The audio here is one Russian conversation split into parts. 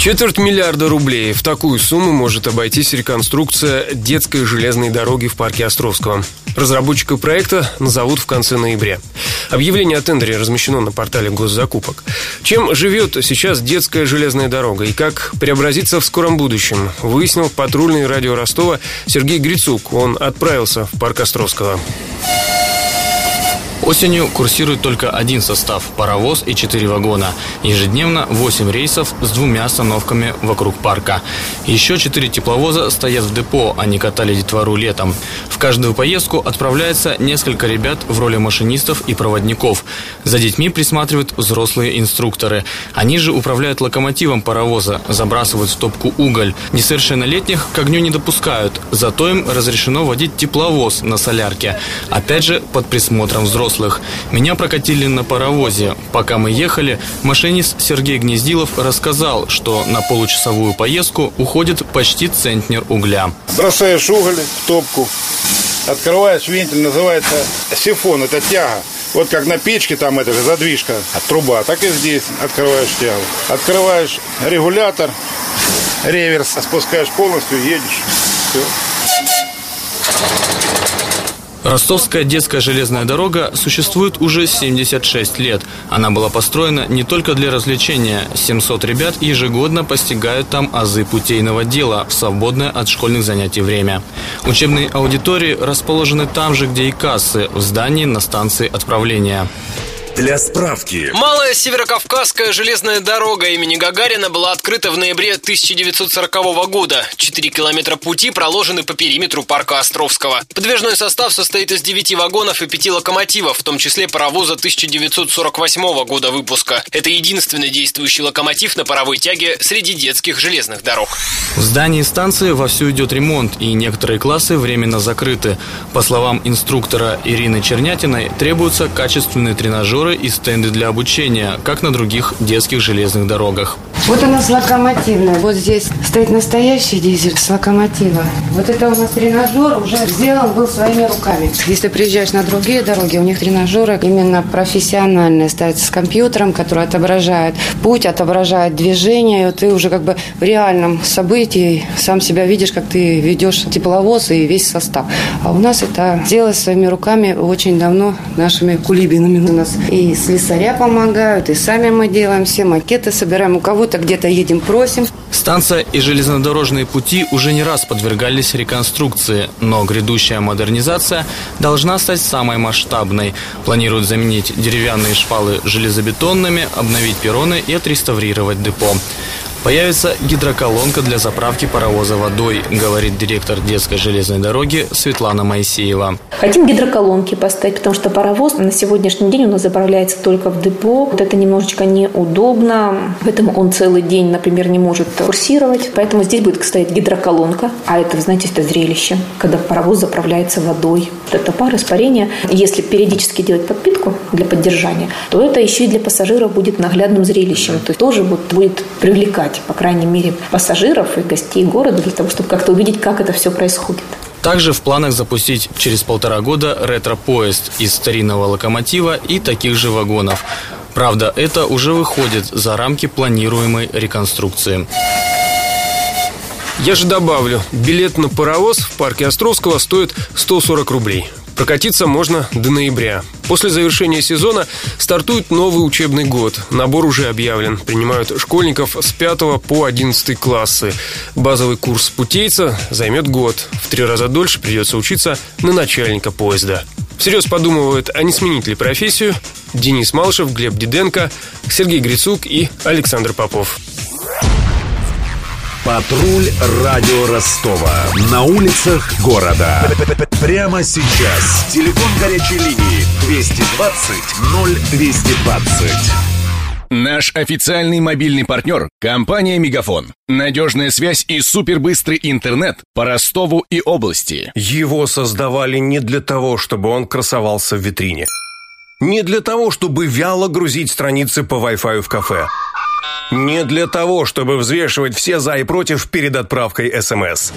Четверть миллиарда рублей. В такую сумму может обойтись реконструкция детской железной дороги в парке Островского. Разработчика проекта назовут в конце ноября. Объявление о тендере размещено на портале госзакупок. Чем живет сейчас детская железная дорога и как преобразится в скором будущем, выяснил патрульный радио Ростова Сергей Грицук. Он отправился в парк Островского. Осенью курсирует только один состав – паровоз и четыре вагона. Ежедневно 8 рейсов с двумя остановками вокруг парка. Еще четыре тепловоза стоят в депо, они катали детвору летом. В каждую поездку отправляется несколько ребят в роли машинистов и проводников. За детьми присматривают взрослые инструкторы. Они же управляют локомотивом паровоза, забрасывают в топку уголь. Несовершеннолетних к огню не допускают, зато им разрешено водить тепловоз на солярке. Опять же, под присмотром взрослых взрослых. Меня прокатили на паровозе. Пока мы ехали, машинист Сергей Гнездилов рассказал, что на получасовую поездку уходит почти центнер угля. Бросаешь уголь в топку, открываешь вентиль, называется сифон, это тяга. Вот как на печке там эта же задвижка, труба, так и здесь открываешь тягу. Открываешь регулятор, реверс, спускаешь полностью, едешь. Все. Ростовская детская железная дорога существует уже 76 лет. Она была построена не только для развлечения. 700 ребят ежегодно постигают там азы путейного дела в свободное от школьных занятий время. Учебные аудитории расположены там же, где и кассы, в здании на станции отправления. Для справки. Малая Северокавказская железная дорога имени Гагарина была открыта в ноябре 1940 года. Четыре километра пути проложены по периметру парка Островского. Подвижной состав состоит из девяти вагонов и пяти локомотивов, в том числе паровоза 1948 года выпуска. Это единственный действующий локомотив на паровой тяге среди детских железных дорог. В здании станции вовсю идет ремонт, и некоторые классы временно закрыты. По словам инструктора Ирины Чернятиной, требуются качественные тренажеры и стенды для обучения, как на других детских железных дорогах. Вот у нас локомотивная. Вот здесь стоит настоящий дизель с локомотива. Вот это у нас тренажер уже сделан был своими руками. Если приезжаешь на другие дороги, у них тренажеры именно профессиональные ставятся с компьютером, который отображает путь, отображает движение. И ты уже как бы в реальном событии сам себя видишь, как ты ведешь тепловоз и весь состав. А у нас это делать своими руками очень давно нашими кулибинами у нас и слесаря помогают, и сами мы делаем все макеты, собираем. У кого-то где-то едем, просим. Станция и железнодорожные пути уже не раз подвергались реконструкции, но грядущая модернизация должна стать самой масштабной. Планируют заменить деревянные шпалы железобетонными, обновить перроны и отреставрировать депо. Появится гидроколонка для заправки паровоза водой, говорит директор детской железной дороги Светлана Моисеева. Хотим гидроколонки поставить, потому что паровоз на сегодняшний день у нас заправляется только в депо. Вот это немножечко неудобно, поэтому он целый день, например, не может курсировать. Поэтому здесь будет стоять гидроколонка, а это, знаете, это зрелище, когда паровоз заправляется водой. Вот это пар, испарение. Если периодически делать подпитку для поддержания, то это еще и для пассажиров будет наглядным зрелищем. То есть тоже будет привлекать собрать, по крайней мере, пассажиров и гостей города для того, чтобы как-то увидеть, как это все происходит. Также в планах запустить через полтора года ретро-поезд из старинного локомотива и таких же вагонов. Правда, это уже выходит за рамки планируемой реконструкции. Я же добавлю, билет на паровоз в парке Островского стоит 140 рублей. Прокатиться можно до ноября. После завершения сезона стартует новый учебный год. Набор уже объявлен. Принимают школьников с 5 по 11 классы. Базовый курс путейца займет год. В три раза дольше придется учиться на начальника поезда. Всерьез подумывают, а не сменить ли профессию Денис Малышев, Глеб Диденко, Сергей Грицук и Александр Попов. Патруль радио Ростова. На улицах города. Прямо сейчас. Телефон горячей линии 220 0220. Наш официальный мобильный партнер – компания «Мегафон». Надежная связь и супербыстрый интернет по Ростову и области. Его создавали не для того, чтобы он красовался в витрине. Не для того, чтобы вяло грузить страницы по Wi-Fi в кафе. Не для того, чтобы взвешивать все за и против перед отправкой СМС.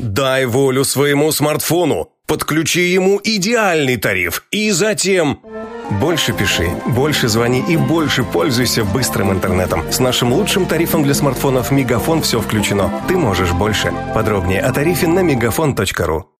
Дай волю своему смартфону. Подключи ему идеальный тариф. И затем... Больше пиши, больше звони и больше пользуйся быстрым интернетом. С нашим лучшим тарифом для смартфонов Мегафон все включено. Ты можешь больше. Подробнее о тарифе на мегафон.ру.